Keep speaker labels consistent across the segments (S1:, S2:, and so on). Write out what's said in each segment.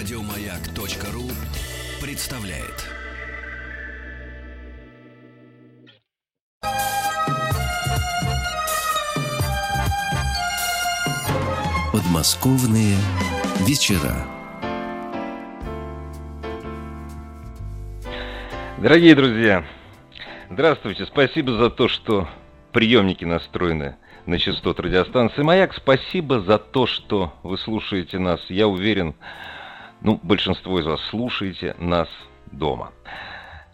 S1: Радиомаяк.ру представляет. Подмосковные вечера.
S2: Дорогие друзья, здравствуйте. Спасибо за то, что приемники настроены на частот радиостанции «Маяк». Спасибо за то, что вы слушаете нас. Я уверен, ну, большинство из вас слушаете нас дома.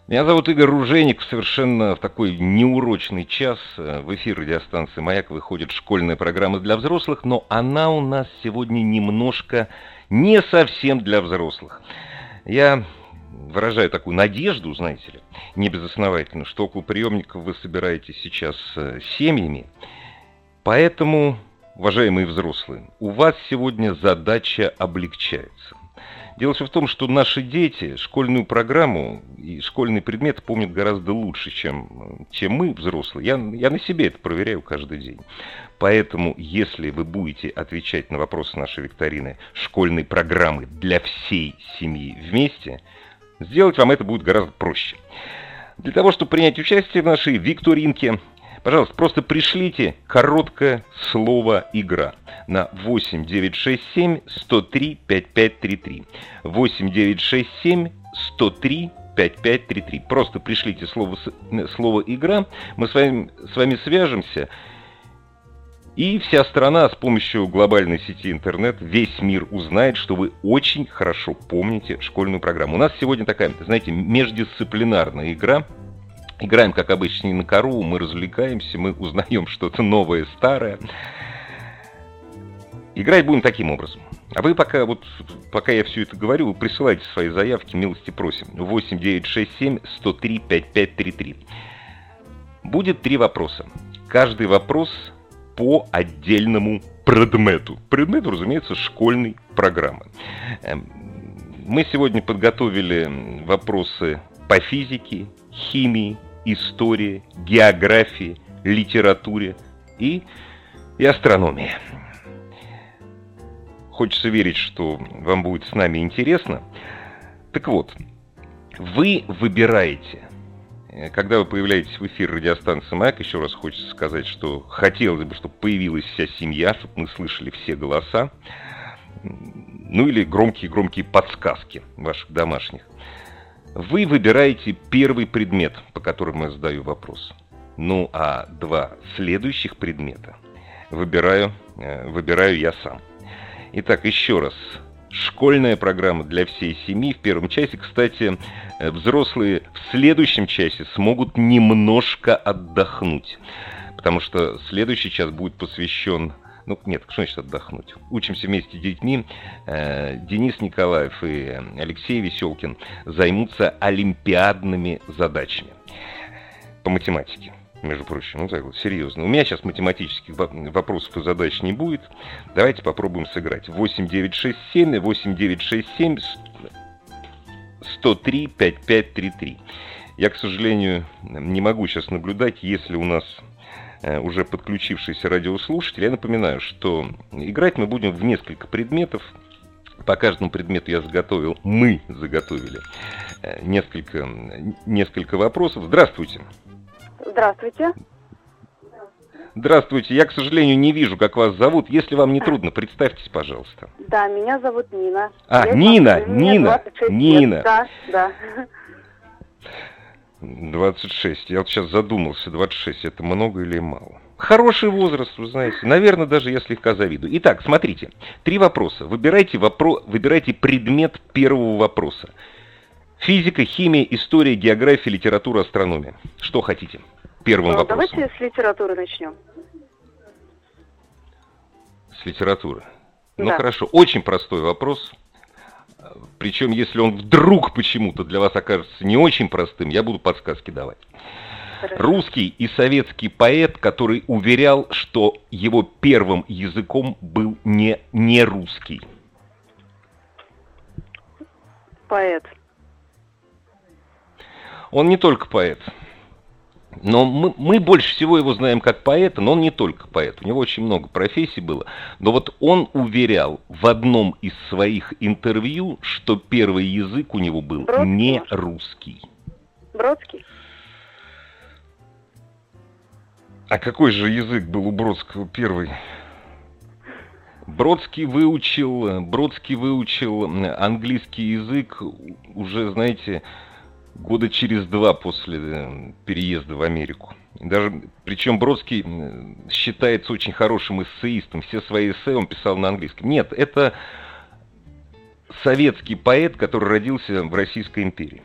S2: Меня зовут Игорь Ружейник. Совершенно в такой неурочный час э, в эфир радиостанции «Маяк» выходит школьная программа для взрослых, но она у нас сегодня немножко не совсем для взрослых. Я выражаю такую надежду, знаете ли, не безосновательно, что около приемников вы собираетесь сейчас э, семьями. Поэтому, уважаемые взрослые, у вас сегодня задача облегчается. Дело все в том, что наши дети школьную программу и школьный предмет помнят гораздо лучше, чем, чем мы, взрослые. Я, я на себе это проверяю каждый день. Поэтому, если вы будете отвечать на вопросы нашей викторины школьной программы для всей семьи вместе – Сделать вам это будет гораздо проще. Для того, чтобы принять участие в нашей викторинке, пожалуйста, просто пришлите короткое слово «игра» на 8967 103 5533. 8967 103 5533. Просто пришлите слово, слово «игра», мы с вами, с вами свяжемся и вся страна с помощью глобальной сети интернет, весь мир узнает, что вы очень хорошо помните школьную программу. У нас сегодня такая, знаете, междисциплинарная игра. Играем, как обычно, не на кору, мы развлекаемся, мы узнаем что-то новое, старое. Играть будем таким образом. А вы пока, вот, пока я все это говорю, присылайте свои заявки, милости просим. 8967 103 5533. Будет три вопроса. Каждый вопрос по отдельному предмету. Предмету, разумеется, школьной программы. Эм, мы сегодня подготовили вопросы по физике, химии, истории, географии, литературе и, и астрономии. Хочется верить, что вам будет с нами интересно. Так вот, вы выбираете когда вы появляетесь в эфир радиостанции «Маяк», еще раз хочется сказать, что хотелось бы, чтобы появилась вся семья, чтобы мы слышали все голоса, ну или громкие-громкие подсказки ваших домашних. Вы выбираете первый предмет, по которому я задаю вопрос. Ну а два следующих предмета выбираю, э, выбираю я сам. Итак, еще раз. Школьная программа для всей семьи. В первом часе, кстати, э, взрослые в следующем часе смогут немножко отдохнуть. Потому что следующий час будет посвящен ну, нет, что значит отдохнуть? Учимся вместе с детьми. Э, Денис Николаев и Алексей Веселкин займутся олимпиадными задачами по математике между прочим. Ну, так вот, серьезно. У меня сейчас математических вопросов и задач не будет. Давайте попробуем сыграть. 8967 8967 103 5533. Я, к сожалению, не могу сейчас наблюдать, если у нас уже подключившийся радиослушатель. Я напоминаю, что играть мы будем в несколько предметов. По каждому предмету я заготовил, мы заготовили э, несколько, несколько вопросов. Здравствуйте.
S3: Здравствуйте.
S2: Здравствуйте. Я, к сожалению, не вижу, как вас зовут. Если вам не трудно, представьтесь, пожалуйста.
S3: Да, меня зовут Нина.
S2: А, Я Нина, Нина, Нина. Лет.
S3: Да, да.
S2: 26. Я вот сейчас задумался, 26 это много или мало? Хороший возраст, вы знаете. Наверное, даже я слегка завидую. Итак, смотрите. Три вопроса. Выбирайте, вопро... Выбирайте предмет первого вопроса. Физика, химия, история, география, литература, астрономия. Что хотите? Первым ну, вопросом.
S3: Давайте с литературы начнем.
S2: С литературы. Ну да. хорошо, очень простой вопрос. Причем, если он вдруг почему-то для вас окажется не очень простым, я буду подсказки давать. Хорошо. Русский и советский поэт, который уверял, что его первым языком был не, не русский.
S3: Поэт.
S2: Он не только поэт. Но мы, мы больше всего его знаем как поэта, но он не только поэт. У него очень много профессий было. Но вот он уверял в одном из своих интервью, что первый язык у него был
S3: Бродский,
S2: не
S3: может?
S2: русский.
S3: Бродский?
S2: А какой же язык был у Бродского первый? Бродский выучил, Бродский выучил английский язык уже, знаете, года через два после э, переезда в Америку. Даже, причем Бродский э, считается очень хорошим эссеистом. Все свои эссе он писал на английском. Нет, это советский поэт, который родился в Российской империи.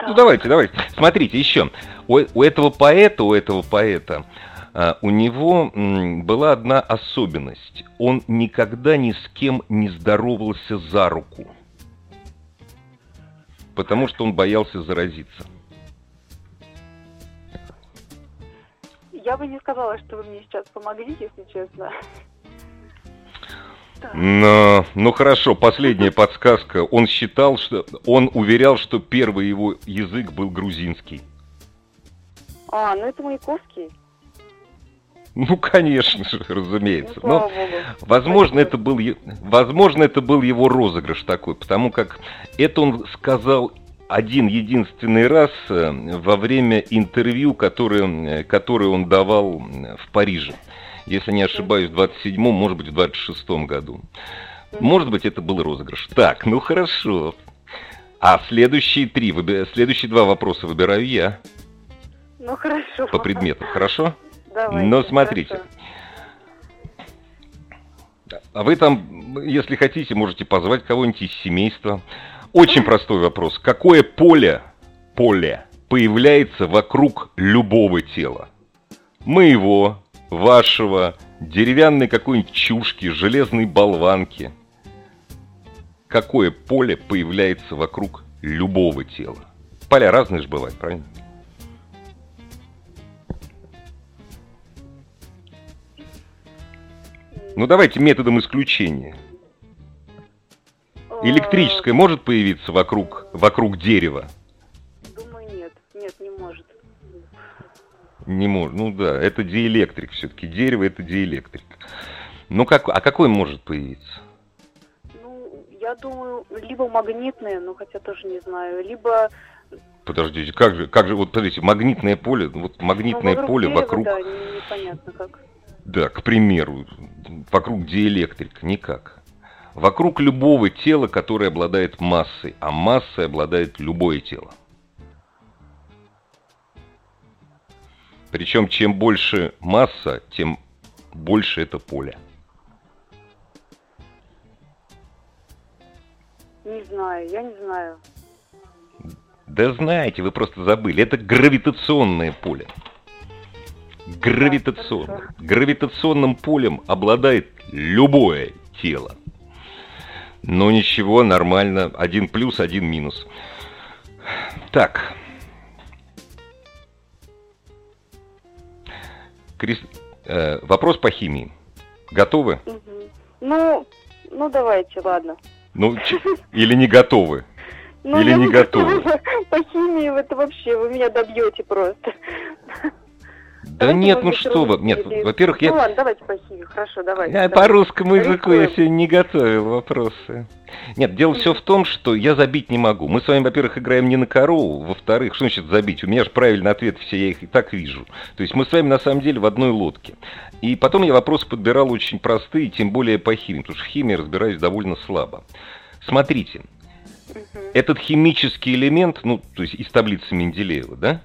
S2: Ну давайте, давайте. Смотрите, еще. У, у этого поэта, у этого поэта, а, у него была одна особенность. Он никогда ни с кем не здоровался за руку. Потому что он боялся заразиться.
S3: Я бы не сказала, что вы мне сейчас помогли, если честно.
S2: Но, ну хорошо, последняя подсказка. Он считал, что он уверял, что первый его язык был грузинский.
S3: А, ну это Маяковский.
S2: Ну, конечно же,
S3: Ну,
S2: разумеется.
S3: слава
S2: Но, возможно, это был, возможно, это был его розыгрыш такой, потому как это он сказал один единственный раз э, во время интервью, которое, э, которое он давал в Париже. Если не ошибаюсь, в 27-м, может быть, в 26-м году. Может быть, это был розыгрыш. Так, ну хорошо. А следующие три, следующие два вопроса выбираю я
S3: Ну хорошо.
S2: по предмету, хорошо?
S3: Давайте,
S2: Но смотрите.
S3: хорошо.
S2: А вы там, если хотите, можете позвать кого-нибудь из семейства. Очень простой вопрос. Какое поле, поле появляется вокруг любого тела? Моего, вашего, деревянной какой-нибудь чушки, железной болванки. Какое поле появляется вокруг любого тела? Поля разные же бывают, правильно? Ну давайте методом исключения.
S3: Э,
S2: Электрическое может появиться вокруг, вокруг дерева?
S3: Думаю, нет. Нет, не может.
S2: Не может. Ну да, это диэлектрик все-таки. Дерево это диэлектрик. Ну как, а какой может появиться?
S3: Ну, я думаю, либо магнитные, ну хотя тоже не знаю, либо
S2: Подождите, как же, как же, вот подождите, магнитное поле, вот
S3: ну,
S2: магнитное
S3: вокруг
S2: поле
S3: дерева,
S2: вокруг,
S3: Да, не- непонятно как.
S2: Да, к примеру, вокруг диэлектрика, никак. Вокруг любого тела, которое обладает массой, а массой обладает любое тело. Причем, чем больше масса, тем больше это поле.
S3: Не знаю, я не знаю.
S2: Да знаете, вы просто забыли. Это гравитационное поле. Гравитационное.
S3: хорошо.
S2: Гравитационным полем обладает любое тело. Ну ничего, нормально. Один плюс, один минус. Так. Крис- э, вопрос по химии. Готовы?
S3: Мгм. Ну, ну давайте, ладно.
S2: Ну, ч- или не готовы?
S3: Ну,
S2: Или не готовы?
S3: По химии это вообще, вы меня добьете просто.
S2: Да
S3: Давайте,
S2: нет, ну что вы. Нет, во-первых, я...
S3: Ну ладно, давайте по химии, хорошо, давайте.
S2: Я по
S3: давайте.
S2: русскому языку я сегодня не готовил вопросы. Нет, дело все в том, что я забить не могу. Мы с вами, во-первых, играем не на корову, во-вторых, что значит забить? У меня же правильный ответ все, я их и так вижу. То есть мы с вами на самом деле в одной лодке. И потом я вопросы подбирал очень простые, тем более по химии, потому что в химии разбираюсь довольно слабо. Смотрите, этот химический элемент, ну, то есть из таблицы Менделеева, да?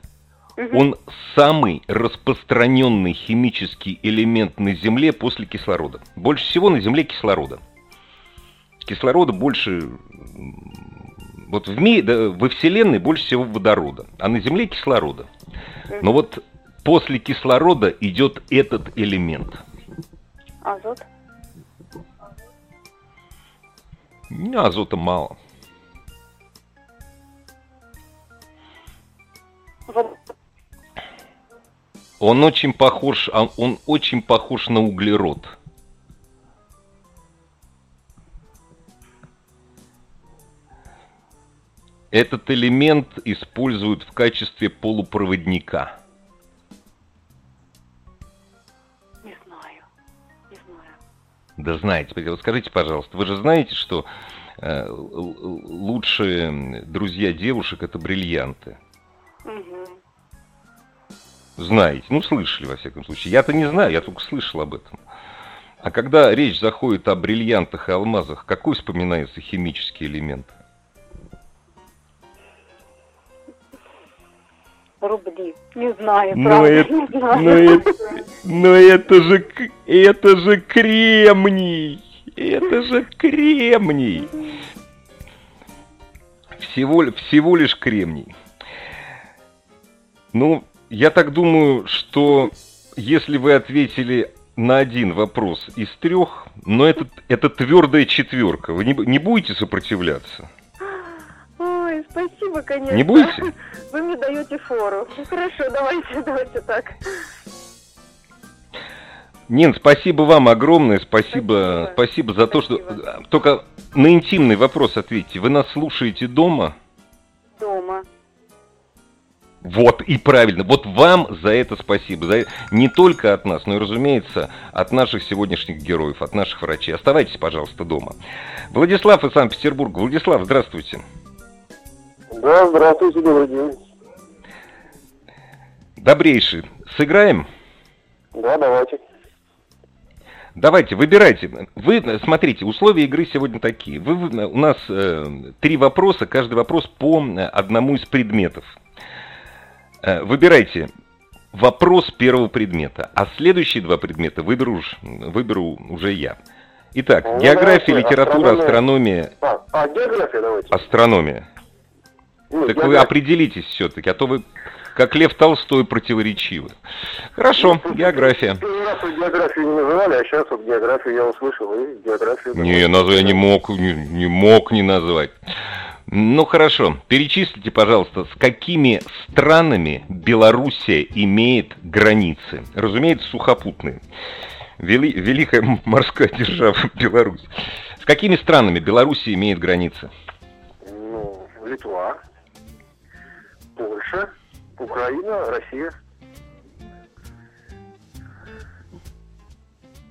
S2: Он самый распространенный химический элемент на Земле после кислорода. Больше всего на Земле кислорода. Кислорода больше... Вот в мире, да, во Вселенной больше всего водорода, а на Земле кислорода. Но вот после кислорода идет этот элемент.
S3: Азот?
S2: Азота мало.
S3: Вод-
S2: Он очень похож, а он очень похож на углерод. этот элемент используют в качестве полупроводника?
S3: Не знаю. Не знаю.
S2: Да знаете, вот скажите, пожалуйста, вы же знаете, что э, лучшие друзья девушек это бриллианты.
S3: Угу.
S2: Знаете, ну слышали во всяком случае. Я-то не знаю, я только слышал об этом. А когда речь заходит о бриллиантах и алмазах, какой вспоминается химический элемент?
S3: Рубли. Не знаю,
S2: Но
S3: правда,
S2: это,
S3: не знаю.
S2: но это, но это же, это же кремний, это же кремний. Всего, всего лишь кремний. Ну, я так думаю, что если вы ответили на один вопрос из трех, но это, это твердая четверка, вы не, не будете сопротивляться?
S3: Ой, спасибо, конечно.
S2: Не будете?
S3: Вы мне даете фору. Ну, хорошо, давайте, давайте так.
S2: Нин, спасибо вам огромное, спасибо,
S3: Спасибо.
S2: спасибо за то, что...
S3: Спасибо.
S2: Только на интимный вопрос ответьте. Вы нас слушаете дома?
S3: Дома.
S2: Вот, и правильно. Вот вам за это спасибо. За... Не только от нас, но и, разумеется, от наших сегодняшних героев, от наших врачей. Оставайтесь, пожалуйста, дома. Владислав из Санкт-Петербурга. Владислав, здравствуйте.
S4: Да, здравствуйте, добрый день.
S2: Добрейший. Сыграем?
S4: Да, давайте.
S2: Давайте, выбирайте. Вы, смотрите, условия игры сегодня такие. Вы, у нас э, три вопроса, каждый вопрос по одному из предметов. Э, выбирайте вопрос первого предмета, а следующие два предмета выберу, выберу уже я. Итак,
S4: Ну,
S2: география,
S4: давайте,
S2: литература,
S4: астрономия.
S2: астрономия,
S4: А, а география давайте.
S2: астрономия.
S4: Ну,
S2: Так вы
S4: география.
S2: определитесь все-таки, а то вы как Лев Толстой противоречивы. Хорошо,
S4: Ну,
S2: география.
S4: Первый раз вы географию не называли, а сейчас вот географию я услышал, и географию...
S2: Не, я не мог, не, не мог не назвать. Ну хорошо, перечислите, пожалуйста, с какими странами Белоруссия имеет границы? Разумеется, сухопутные. Вели- великая морская держава Беларусь. С какими странами Белоруссия имеет границы?
S4: Ну, Литва, Польша, Украина, Россия.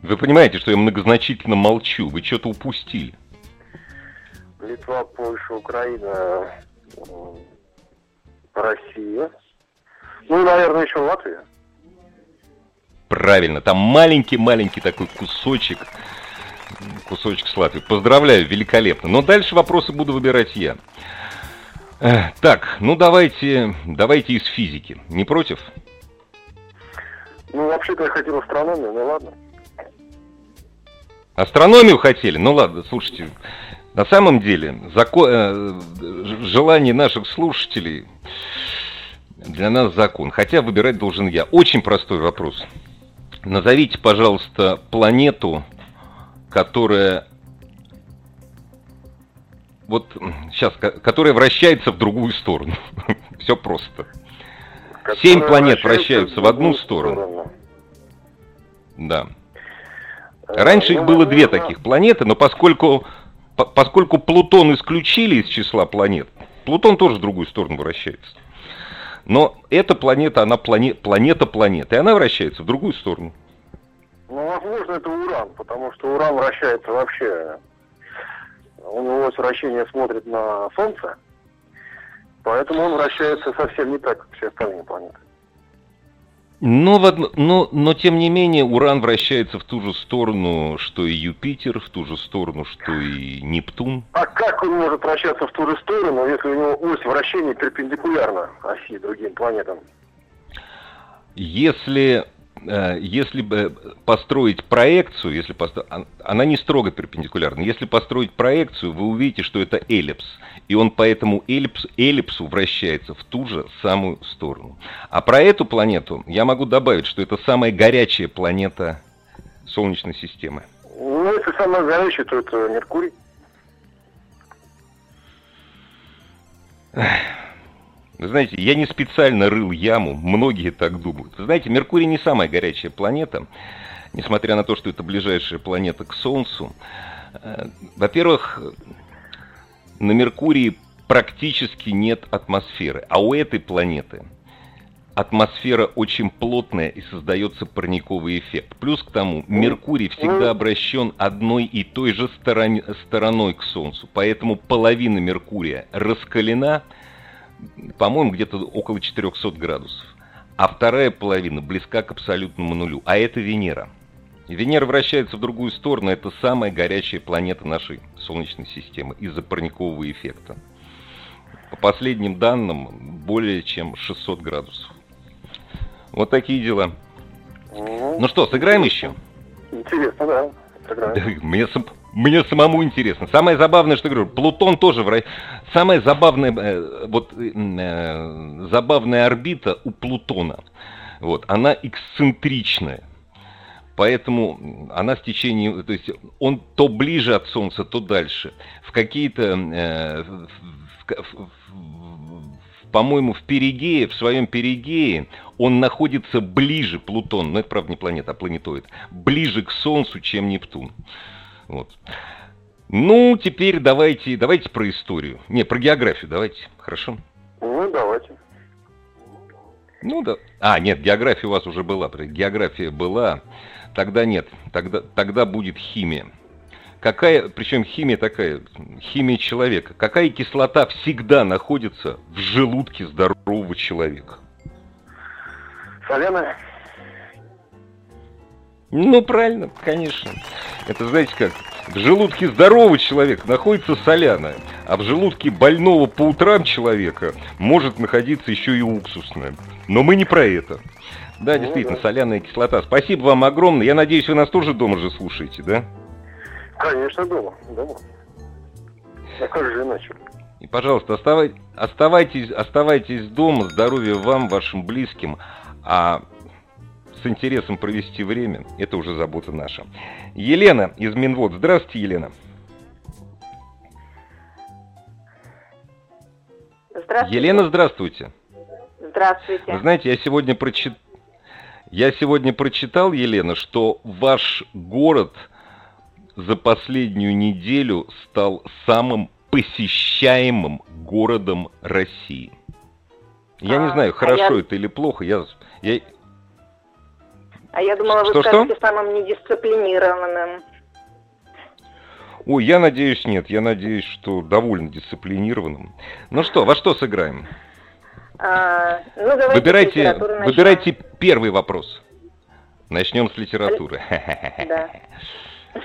S2: Вы понимаете, что я многозначительно молчу, вы что-то упустили.
S4: Литва, Польша, Украина, м, Россия. Ну, и, наверное, еще Латвия.
S2: Правильно, там маленький-маленький такой кусочек, кусочек с Латвии. Поздравляю, великолепно. Но дальше вопросы буду выбирать я. Эх, Так, ну давайте, давайте из физики. Не против?
S4: Ну, вообще-то я хотел астрономию, ну ладно.
S2: Астрономию хотели? Ну ладно, слушайте. На самом деле, зако- э, желание наших слушателей для нас закон. Хотя выбирать должен я. Очень простой вопрос. Назовите, пожалуйста, планету, которая вот сейчас, которая вращается в другую сторону. Все просто. Семь
S4: Которые
S2: планет
S4: вращаются
S2: вращаются в одну сторону. Да. Раньше
S4: Э,
S2: их
S4: ну,
S2: было две
S4: возможно,
S2: таких планеты, но поскольку, по- поскольку Плутон исключили из числа планет, Плутон тоже в другую сторону вращается. Но эта планета, она плане, планета планеты, и она вращается в другую сторону.
S4: Ну, возможно, это Уран, потому что Уран вращается вообще... У него ось смотрит на Солнце, поэтому он вращается совсем не так, как все остальные планеты.
S2: Но, в одно- но, но тем не менее Уран вращается в ту же сторону, что и Юпитер, в ту же сторону, что и Нептун.
S4: А как он может вращаться в ту же сторону, если у него ось вращения перпендикулярна оси другим планетам?
S2: Если, если бы построить проекцию, если постро- он- она не строго перпендикулярна, если построить проекцию, вы увидите, что это эллипс, и он по этому эллипс, эллипсу вращается в ту же самую сторону. А про эту планету я могу добавить, что это самая горячая планета Солнечной системы.
S4: Ну, если самое горячее, то это Меркурий.
S2: Вы знаете, я не специально рыл яму, многие так думают. Знаете, Меркурий не самая горячая планета, несмотря на то, что это ближайшая планета к Солнцу. Э, Во-первых, на Меркурии практически нет атмосферы. А у этой планеты атмосфера очень плотная и создается парниковый эффект. Плюс к тому, Меркурий всегда обращен одной и той же сторон, стороной к Солнцу. Поэтому половина Меркурия раскалена, по-моему, где-то около 400 градусов. А вторая половина близка к абсолютному нулю. А это Венера. Венера вращается в другую сторону. Это самая горячая планета нашей Солнечной системы из-за парникового эффекта. По последним данным, более чем 600 градусов. Вот такие дела. Ну что, сыграем еще?
S4: Интересно, да. Сыграем.
S2: Мне, мне самому интересно. Самое забавное, что говорю, Плутон тоже в рай... Самая забавная, э, вот, э, забавная орбита у Плутона, вот, она эксцентричная. Поэтому она в течение, то есть он то ближе от Солнца, то дальше. В какие-то, э, по-моему, в Перигее, в своем Перигее, он находится ближе, Плутон, но это, правда, не планета, а планетоид, ближе к Солнцу, чем Нептун. Вот. Ну, теперь давайте, давайте про историю. Не, про географию давайте, хорошо?
S4: Ну, давайте.
S2: Ну, да. А, нет, география у вас уже была. География была. Тогда нет. Тогда, тогда будет химия. Какая, причем химия такая, химия человека. Какая кислота всегда находится в желудке здорового человека?
S4: Соленая.
S2: Ну, правильно, конечно. Это, знаете как, в желудке здорового человека находится соляная, а в желудке больного по утрам человека может находиться еще и уксусная. Но мы не про это. Да, ну действительно, соляная кислота. Спасибо вам огромное. Я надеюсь, вы нас тоже дома же слушаете, да?
S4: Конечно, дома. дома. А как же иначе?
S2: И, пожалуйста, оставай, оставайтесь, оставайтесь дома, здоровья вам, вашим близким, а с интересом провести время, это уже забота наша. Елена из Минвод. Здравствуйте, Елена.
S5: Здравствуйте.
S2: Елена, здравствуйте.
S5: Здравствуйте.
S2: знаете, я сегодня прочитал, я сегодня прочитал, Елена, что ваш город – за последнюю неделю стал самым посещаемым городом России. Я а, не знаю, хорошо а я... это или плохо. Я, я...
S5: А я думала, что, вы скажете что? самым недисциплинированным.
S2: Ой, я надеюсь, нет. Я надеюсь, что довольно дисциплинированным. Ну что, во что сыграем?
S5: А, ну,
S2: выбирайте, выбирайте первый вопрос. Начнем с литературы. Да.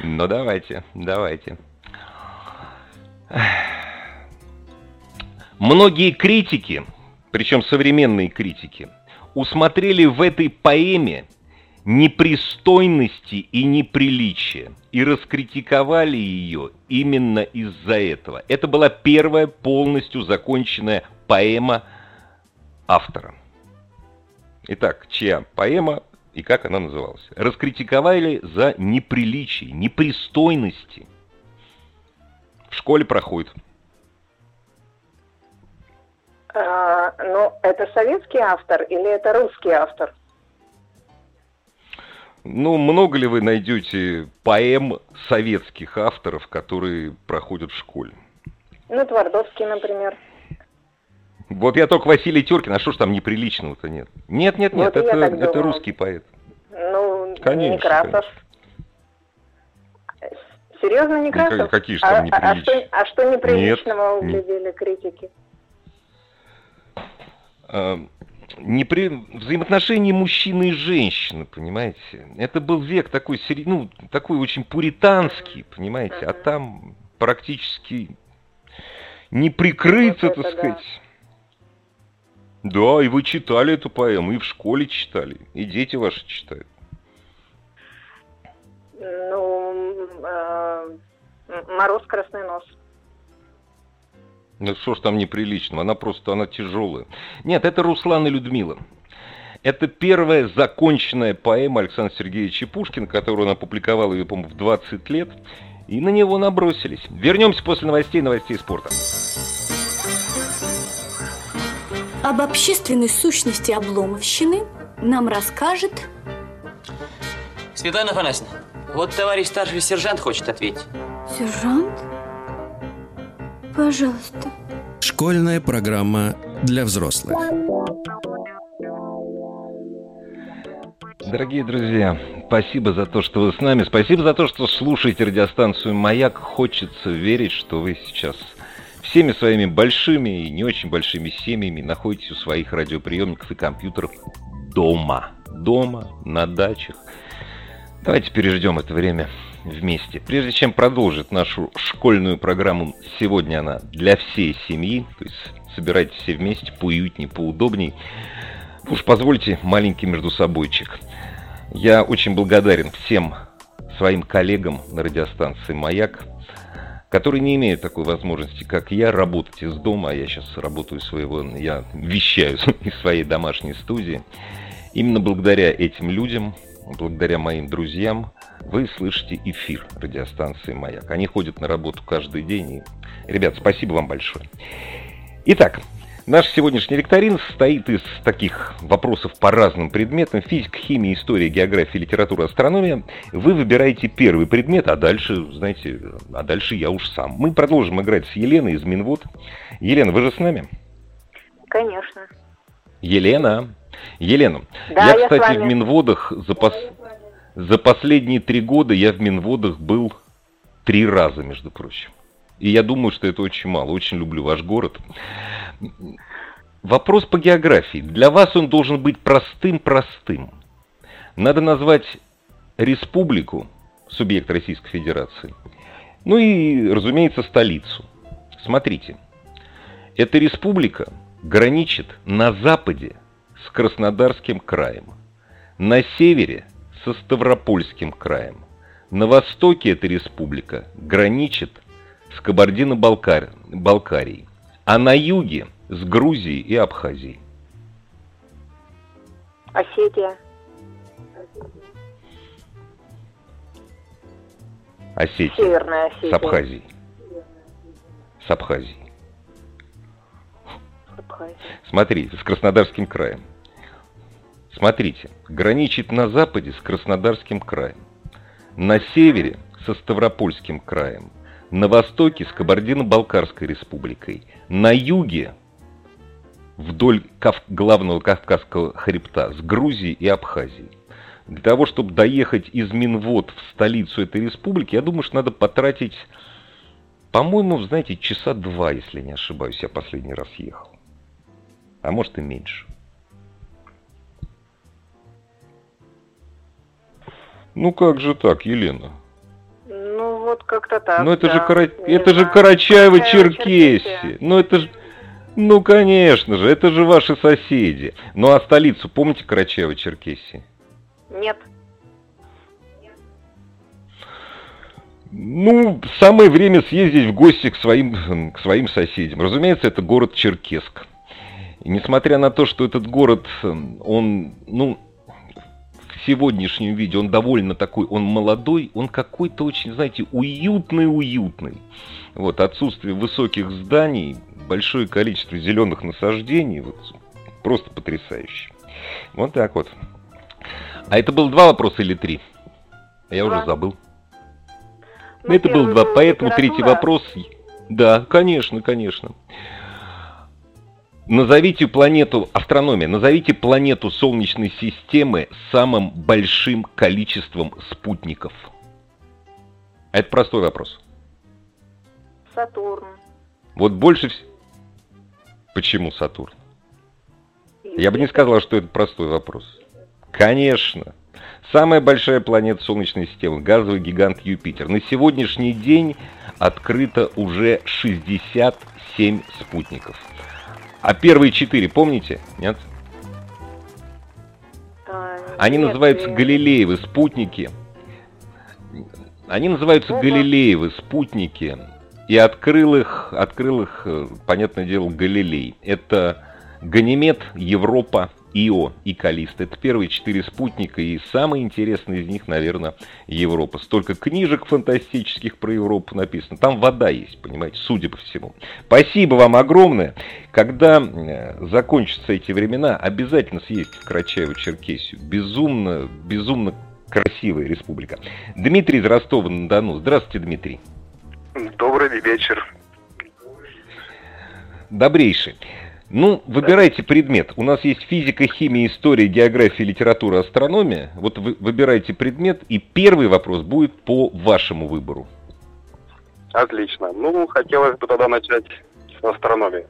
S2: Ну, давайте, давайте. Многие критики, причем современные критики, усмотрели в этой поэме непристойности и неприличия и раскритиковали ее именно из-за этого. Это была первая полностью законченная поэма автора. Итак, чья поэма и как она называлась. Раскритиковали за неприличие, непристойности. В школе проходит.
S5: А, ну, это советский автор или это русский автор?
S2: Ну, много ли вы найдете поэм советских авторов, которые проходят в школе?
S5: Ну, Твардовский, например.
S2: Вот я только Василий Теркин, а что ж там неприличного-то нет? Нет, нет, нет, вот это, это русский поэт.
S5: Ну, конечно, Некрасов. Конечно. Серьезно, Некрасов?
S2: Какие же там неприличные? А, а, что,
S5: а что неприличного нет, углядели критики?
S2: А, непри... взаимоотношения мужчины и женщины, понимаете? Это был век такой, ну, такой очень пуританский, понимаете? А там практически не прикрыться, вот так сказать. Да. Да, и вы читали эту поэму, и в школе читали, и дети ваши читают.
S5: Ну, э, мороз красный нос.
S2: Ну что ж там неприличного, она просто, она тяжелая. Нет, это Руслан и Людмила. Это первая законченная поэма Александра Сергеевича Пушкина, которую он опубликовал, ее, по-моему, в 20 лет. И на него набросились. Вернемся после новостей, новостей спорта.
S6: Об общественной сущности обломовщины нам расскажет...
S7: Светлана Афанасьевна, вот товарищ старший сержант хочет ответить.
S6: Сержант? Пожалуйста.
S1: Школьная программа для взрослых.
S2: Дорогие друзья, спасибо за то, что вы с нами. Спасибо за то, что слушаете радиостанцию «Маяк». Хочется верить, что вы сейчас всеми своими большими и не очень большими семьями находитесь у своих радиоприемников и компьютеров дома. Дома, на дачах. Давайте переждем это время вместе. Прежде чем продолжить нашу школьную программу, сегодня она для всей семьи, то есть собирайтесь все вместе, поуютнее, поудобней. Уж позвольте маленький между собойчик. Я очень благодарен всем своим коллегам на радиостанции «Маяк», которые не имеют такой возможности, как я, работать из дома, а я сейчас работаю своего, я вещаю из своей домашней студии. Именно благодаря этим людям, благодаря моим друзьям, вы слышите эфир радиостанции «Маяк». Они ходят на работу каждый день. И, ребят, спасибо вам большое. Итак, Наш сегодняшний викторин состоит из таких вопросов по разным предметам. Физика, химия, история, география, литература, астрономия. Вы выбираете первый предмет, а дальше, знаете, а дальше я уж сам. Мы продолжим играть с Еленой из Минвод. Елена, вы же с нами?
S5: Конечно.
S2: Елена. Елена, да, я, кстати, в Минводах за, пос... за последние три года я в Минводах был три раза, между прочим. И я думаю, что это очень мало. Очень люблю ваш город. Вопрос по географии. Для вас он должен быть простым-простым. Надо назвать республику, субъект Российской Федерации, ну и, разумеется, столицу. Смотрите, эта республика граничит на западе с Краснодарским краем, на севере со Ставропольским краем, на востоке эта республика граничит с Кабардино-Балкарией, а на юге с Грузией и Абхазией.
S5: Осетия.
S2: Осетия.
S5: Северная Осетия.
S2: С Абхазией. С Абхазией. Смотрите, с Краснодарским краем. Смотрите, граничит на западе с Краснодарским краем, на севере со Ставропольским краем, на востоке с Кабардино-Балкарской республикой, на юге вдоль Кав... главного Кавказского хребта с Грузией и Абхазией. Для того, чтобы доехать из Минвод в столицу этой республики, я думаю, что надо потратить, по-моему, знаете, часа два, если не ошибаюсь, я последний раз ехал. А может и меньше. Ну как же так, Елена?
S5: Ну, вот как-то так.
S2: Ну, это да. же, Кара... это же Карачаево-Черкесия. Ну, это же... Ну, конечно же, это же ваши соседи. Ну, а столицу помните Карачаево-Черкесии?
S5: Нет.
S2: Ну, самое время съездить в гости к своим, к своим соседям. Разумеется, это город Черкесск. И несмотря на то, что этот город, он, ну, сегодняшнем виде он довольно такой, он молодой, он какой-то очень, знаете, уютный-уютный. Вот, отсутствие высоких зданий, большое количество зеленых насаждений, вот, просто потрясающе. Вот так вот. А это было два вопроса или три? Я два. уже забыл. Ну, это был два, поэтому третий вопрос... Да, конечно, конечно. Назовите планету, астрономия, назовите планету Солнечной системы с самым большим количеством спутников. Это простой вопрос.
S5: Сатурн.
S2: Вот больше всего... Почему Сатурн? Я бы не сказал, что это простой вопрос. Конечно. Самая большая планета Солнечной системы, газовый гигант Юпитер. На сегодняшний день открыто уже 67 спутников. А первые четыре, помните? Нет? А, Они нет, называются нет. Галилеевы спутники. Они называются ну, Галилеевы спутники. И открыл их, открыл их, э, понятное дело, Галилей. Это Ганимед, Европа, Ио и Калист. Это первые четыре спутника, и самый интересный из них, наверное, Европа. Столько книжек фантастических про Европу написано. Там вода есть, понимаете, судя по всему. Спасибо вам огромное. Когда закончатся эти времена, обязательно съездите в Карачаево-Черкесию. Безумно, безумно красивая республика. Дмитрий из Ростова-на-Дону. Здравствуйте, Дмитрий.
S8: Добрый вечер.
S2: добрейший. Ну, выбирайте предмет. У нас есть физика, химия, история, география, литература, астрономия. Вот вы выбирайте предмет, и первый вопрос будет по вашему выбору.
S8: Отлично. Ну, хотелось бы тогда начать с астрономии.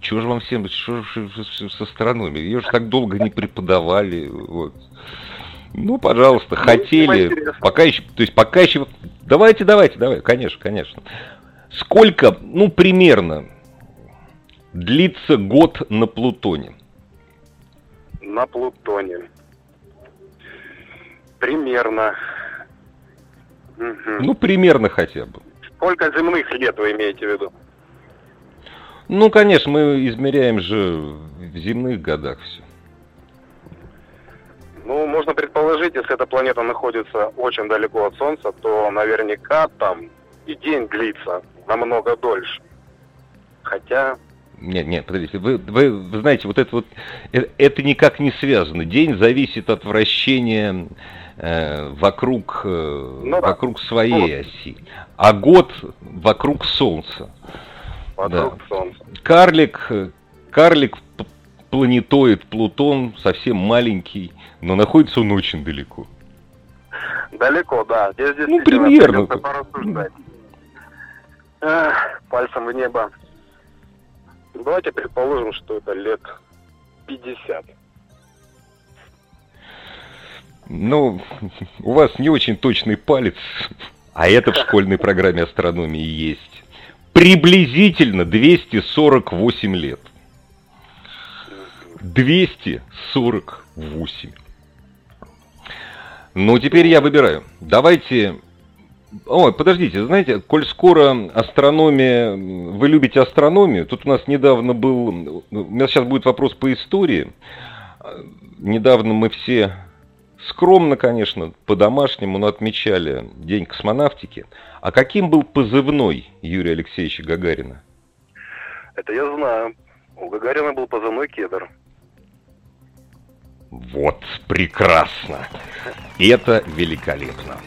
S2: Чего же вам всем что же с астрономией? Ее же так долго не преподавали. Вот. Ну, пожалуйста, ну, хотели. Пока еще, то есть пока еще... Давайте, давайте, давай, конечно, конечно. Сколько, ну, примерно, длится год на Плутоне?
S8: На Плутоне. Примерно.
S2: Угу. Ну, примерно хотя бы.
S8: Сколько земных лет вы имеете в виду?
S2: Ну, конечно, мы измеряем же в земных годах все.
S8: Ну, можно предположить, если эта планета находится очень далеко от Солнца, то наверняка там и день длится намного дольше. Хотя...
S2: Нет, нет, подождите, вы, вы, вы знаете, вот это вот, это, это никак не связано. День зависит от вращения э, вокруг, э, ну, вокруг да. своей ну, оси, а год вокруг Солнца. Вокруг да. Солнца. Карлик, карлик планетоид Плутон совсем маленький, но находится он очень далеко.
S8: Далеко, да. Здесь
S2: ну, примерно.
S8: Пальцем в небо. Давайте предположим, что это лет 50.
S2: Ну, у вас не очень точный палец, а это в школьной программе астрономии есть. Приблизительно 248 лет. 248. Ну, теперь я выбираю. Давайте... Ой, подождите, знаете, коль скоро астрономия... Вы любите астрономию? Тут у нас недавно был... У меня сейчас будет вопрос по истории. Недавно мы все скромно, конечно, по-домашнему, но отмечали День космонавтики. А каким был позывной Юрия Алексеевича Гагарина?
S8: Это я знаю. У Гагарина был позывной «Кедр».
S2: Вот, прекрасно. Это великолепно.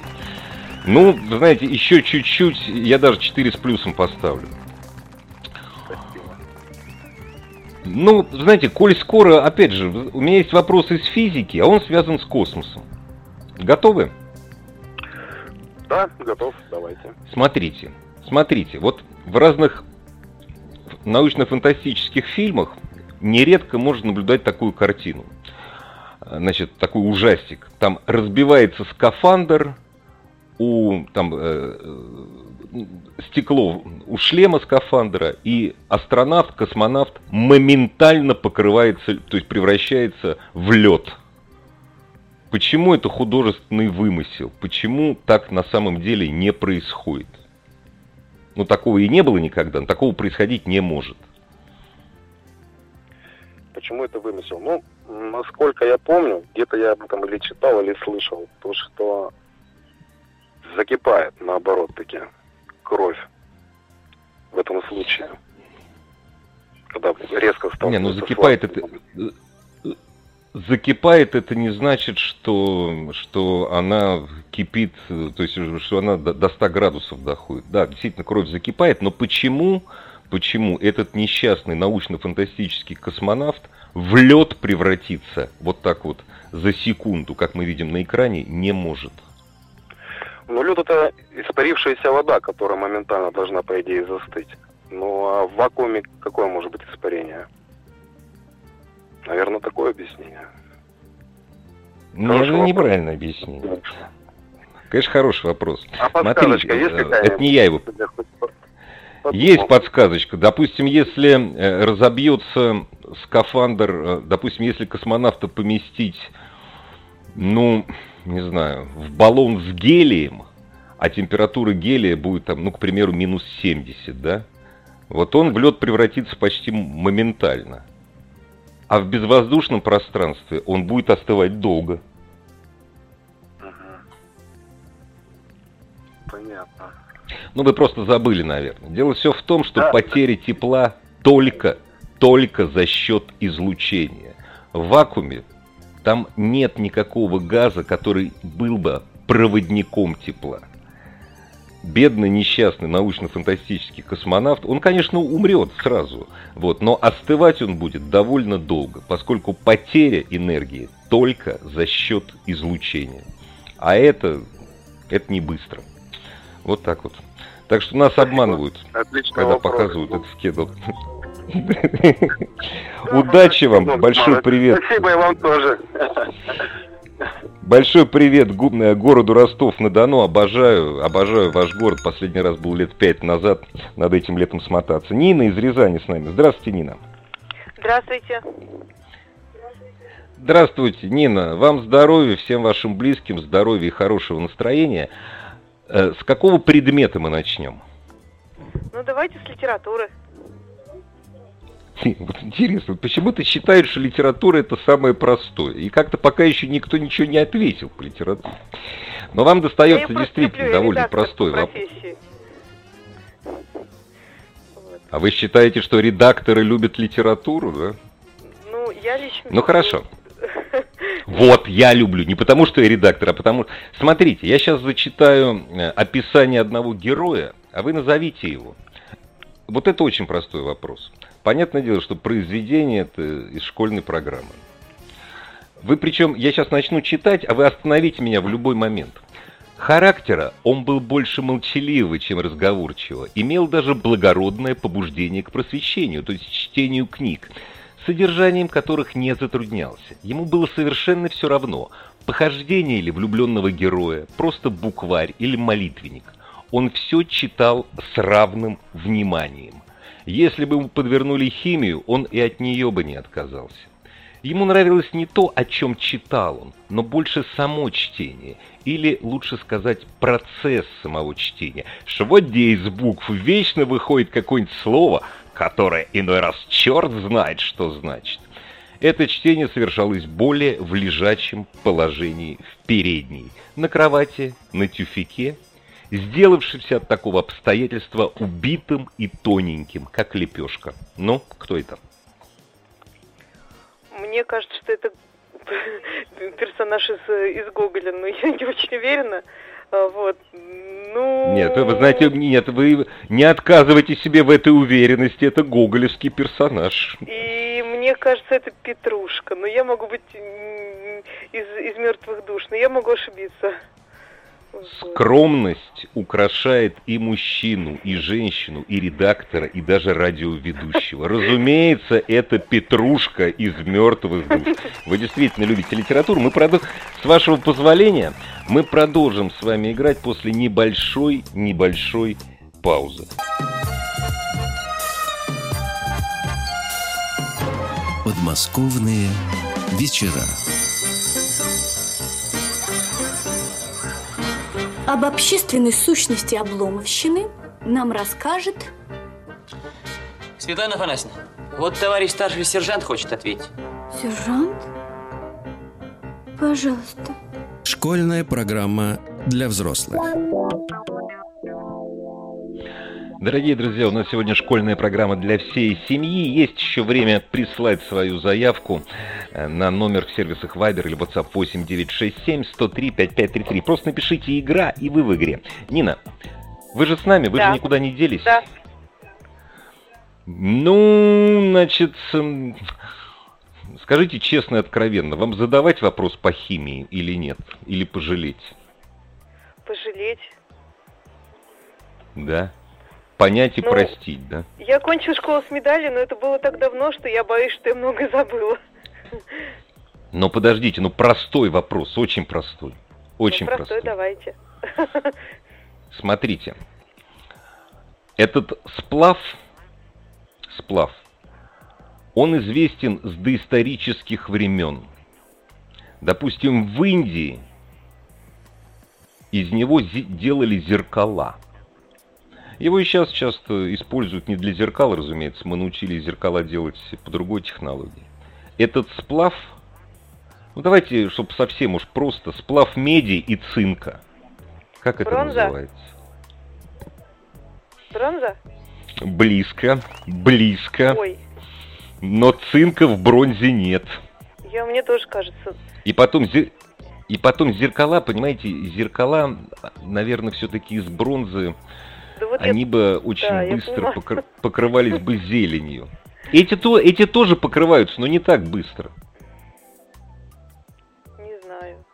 S2: Ну, знаете, еще чуть-чуть, я даже 4 с плюсом поставлю. Ну, знаете, коль скоро, опять же, у меня есть вопрос из физики, а он связан с космосом. Готовы?
S8: Да, готов, давайте.
S2: Смотрите, смотрите, вот в разных научно-фантастических фильмах нередко можно наблюдать такую картину – значит, такой ужастик. Там разбивается скафандр, у там э, э, стекло у шлема скафандра, и астронавт, космонавт моментально покрывается, то есть превращается в лед. Почему это художественный вымысел? Почему так на самом деле не происходит? Ну, такого и не было никогда, такого происходить не может.
S8: Почему это вымысел? Ну, насколько я помню, где-то я об этом или читал, или слышал, то, что закипает, наоборот, таки, кровь в этом случае. Когда резко стал...
S2: Не, ну закипает это... Закипает это не значит, что, что она кипит, то есть, что она до, до 100 градусов доходит. Да, действительно, кровь закипает, но почему, почему этот несчастный научно-фантастический космонавт в лед превратиться вот так вот за секунду, как мы видим на экране, не может.
S8: Ну, лед это испарившаяся вода, которая моментально должна, по идее, застыть. Ну, а в вакууме какое может быть испарение? Наверное, такое объяснение.
S2: Нет, это неправильное объяснение. Конечно, хороший вопрос. А Смотри, есть э, это не я его... Есть подсказочка. Допустим, если э, разобьется скафандр, э, допустим, если космонавта поместить, ну, не знаю, в баллон с гелием, а температура гелия будет там, ну, к примеру, минус 70, да? Вот он в лед превратится почти моментально. А в безвоздушном пространстве он будет остывать долго.
S8: Понятно.
S2: Ну, вы просто забыли, наверное. Дело все в том, что да. потери тепла только, только за счет излучения. В вакууме там нет никакого газа, который был бы проводником тепла. бедный, несчастный научно-фантастический космонавт, он, конечно, умрет сразу, вот, но остывать он будет довольно долго, поскольку потеря энергии только за счет излучения. А это, это не быстро. Вот так вот. Так что нас обманывают, Отлично когда вопрос. показывают этот скедл. Удачи вам, большой привет.
S8: Спасибо и вам тоже.
S2: Большой привет э, городу Ростов-на-Дону. Обожаю, обожаю ваш город. Последний раз был лет пять назад. Надо этим летом смотаться. Нина из Рязани с нами. Здравствуйте, Нина.
S9: Здравствуйте.
S2: Здравствуйте, Нина. Вам здоровья, всем вашим близким здоровья и хорошего настроения. Э, с какого предмета мы начнем?
S9: Ну, давайте с литературы.
S2: Вот интересно, почему ты считаешь, что литература это самое простое? И как-то пока еще никто ничего не ответил по литературе. Но вам достается действительно люблю, довольно простой вопрос. А вы считаете, что редакторы любят литературу, да?
S9: Ну, я лично...
S2: Ну, хорошо. Вот, я люблю. Не потому, что я редактор, а потому... Смотрите, я сейчас зачитаю э, описание одного героя, а вы назовите его. Вот это очень простой вопрос. Понятное дело, что произведение это из школьной программы. Вы причем, я сейчас начну читать, а вы остановите меня в любой момент. Характера он был больше молчаливый, чем разговорчивый, имел даже благородное побуждение к просвещению, то есть чтению книг, содержанием которых не затруднялся. Ему было совершенно все равно, похождение или влюбленного героя, просто букварь или молитвенник. Он все читал с равным вниманием. Если бы ему подвернули химию, он и от нее бы не отказался. Ему нравилось не то, о чем читал он, но больше само чтение, или, лучше сказать, процесс самого чтения. Что вот где из букв вечно выходит какое-нибудь слово, которое иной раз черт знает, что значит. Это чтение совершалось более в лежачем положении в передней, на кровати, на тюфике сделавшийся от такого обстоятельства убитым и тоненьким, как лепешка. Ну, кто это?
S9: Мне кажется, что это персонаж из, из Гоголя, но я не очень уверена. А, вот. Ну...
S2: Нет, вы знаете, нет, вы не отказывайте себе в этой уверенности, это гоголевский персонаж.
S9: И мне кажется, это Петрушка, но я могу быть из, из мертвых душ, но я могу ошибиться.
S2: Скромность украшает и мужчину, и женщину, и редактора, и даже радиоведущего. Разумеется, это Петрушка из мертвых душ. Вы действительно любите литературу. Мы продолжим, с вашего позволения, мы продолжим с вами играть после небольшой, небольшой паузы.
S1: Подмосковные вечера.
S6: Об общественной сущности обломовщины нам расскажет...
S7: Светлана Афанасьевна, вот товарищ старший сержант хочет ответить.
S6: Сержант? Пожалуйста.
S1: Школьная программа для взрослых.
S2: Дорогие друзья, у нас сегодня школьная программа для всей семьи. Есть еще время прислать свою заявку на номер в сервисах Viber или WhatsApp 8967 103 5533. Просто напишите «Игра» и вы в игре. Нина, вы же с нами, вы да. же никуда не делись.
S9: Да.
S2: Ну, значит, скажите честно и откровенно, вам задавать вопрос по химии или нет? Или пожалеть?
S9: Пожалеть.
S2: Да понять и ну, простить, да?
S9: Я кончила школу с медалью, но это было так давно, что я боюсь, что я многое забыла.
S2: Но подождите, ну простой вопрос, очень простой. Очень ну, простой.
S9: простой. давайте.
S2: Смотрите. Этот сплав, сплав, он известен с доисторических времен. Допустим, в Индии из него делали зеркала – его и сейчас часто используют не для зеркал, разумеется. Мы научились зеркала делать по другой технологии. Этот сплав, ну давайте, чтобы совсем уж просто, сплав меди и цинка. Как Бронза? это называется?
S9: Бронза?
S2: Близко, близко. Ой. Но цинка в бронзе нет.
S9: Я, мне тоже кажется.
S2: И потом, И потом зеркала, понимаете, зеркала, наверное, все-таки из бронзы, да вот они я... бы очень да, быстро покр... покрывались бы зеленью. Эти, то, эти тоже покрываются, но не так быстро.
S9: Не знаю.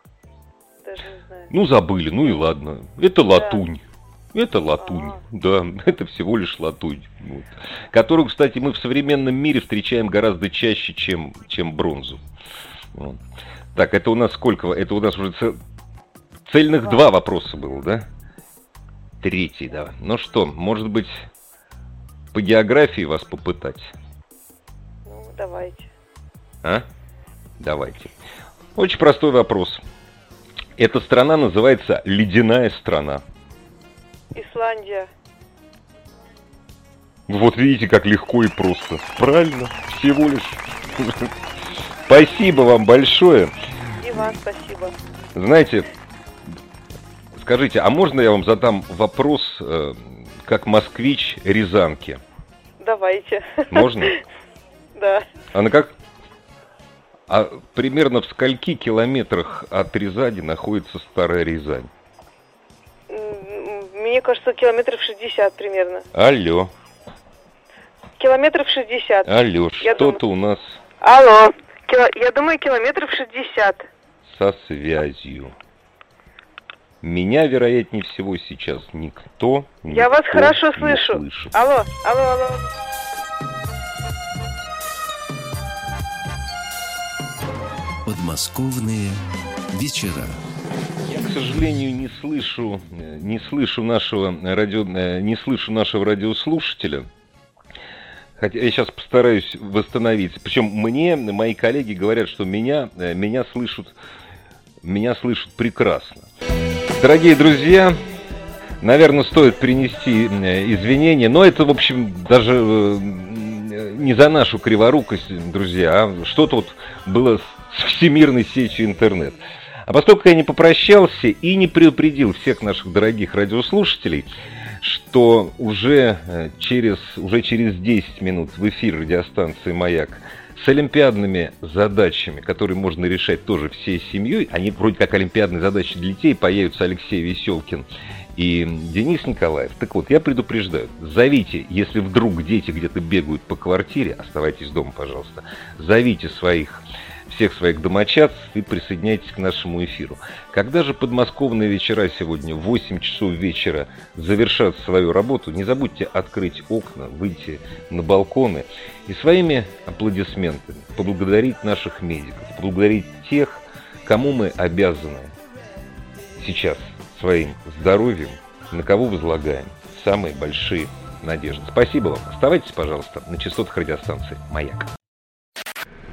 S9: Даже не знаю.
S2: Ну, забыли, ну и ладно. Это латунь. Да. Это латунь, А-а-а. да, это всего лишь латунь, вот. которую, кстати, мы в современном мире встречаем гораздо чаще, чем, чем бронзу. Вот. Так, это у нас сколько? Это у нас уже цел... цельных два. два вопроса было, да? Третий, да. Ну что, может быть, по географии вас попытать?
S9: Давайте.
S2: А? Давайте. Очень простой вопрос. Эта страна называется ледяная страна.
S9: Исландия.
S2: Вот видите, как легко и просто. Правильно, всего лишь. Спасибо вам большое.
S9: И вам спасибо.
S2: Знаете, скажите, а можно я вам задам вопрос, э, как москвич Рязанки?
S9: Давайте.
S2: Можно?
S9: Да.
S2: А на как? А примерно в скольки километрах от Рязани находится Старая Рязань?
S9: Мне кажется, километров 60 примерно.
S2: Алло.
S9: Километров 60.
S2: Алло, что-то у нас...
S9: Алло. Я думаю, километров 60.
S2: Со связью. Меня, вероятнее всего, сейчас никто, никто
S9: Я вас хорошо слышу.
S2: Слышит.
S9: Алло, алло, алло.
S1: Подмосковные вечера.
S2: Я, к сожалению, не слышу, не слышу нашего радио, не слышу нашего радиослушателя. Хотя я сейчас постараюсь восстановиться. Причем мне, мои коллеги говорят, что меня, э, меня слышат, меня слышат прекрасно. Дорогие друзья, наверное, стоит принести э, извинения, но это, в общем, даже э, не за нашу криворукость, друзья, а что-то вот было с всемирной сетью интернет. А поскольку я не попрощался и не предупредил всех наших дорогих радиослушателей, что уже э, через, уже через 10 минут в эфир радиостанции «Маяк» с олимпиадными задачами, которые можно решать тоже всей семьей, они вроде как олимпиадные задачи для детей, появятся Алексей Веселкин и Денис Николаев. Так вот, я предупреждаю, зовите, если вдруг дети где-то бегают по квартире, оставайтесь дома, пожалуйста, зовите своих всех своих домочадцев и присоединяйтесь к нашему эфиру. Когда же подмосковные вечера сегодня в 8 часов вечера завершат свою работу, не забудьте открыть окна, выйти на балконы и своими аплодисментами поблагодарить наших медиков, поблагодарить тех, кому мы обязаны сейчас своим здоровьем, на кого возлагаем самые большие надежды. Спасибо вам. Оставайтесь, пожалуйста, на частотах радиостанции «Маяк».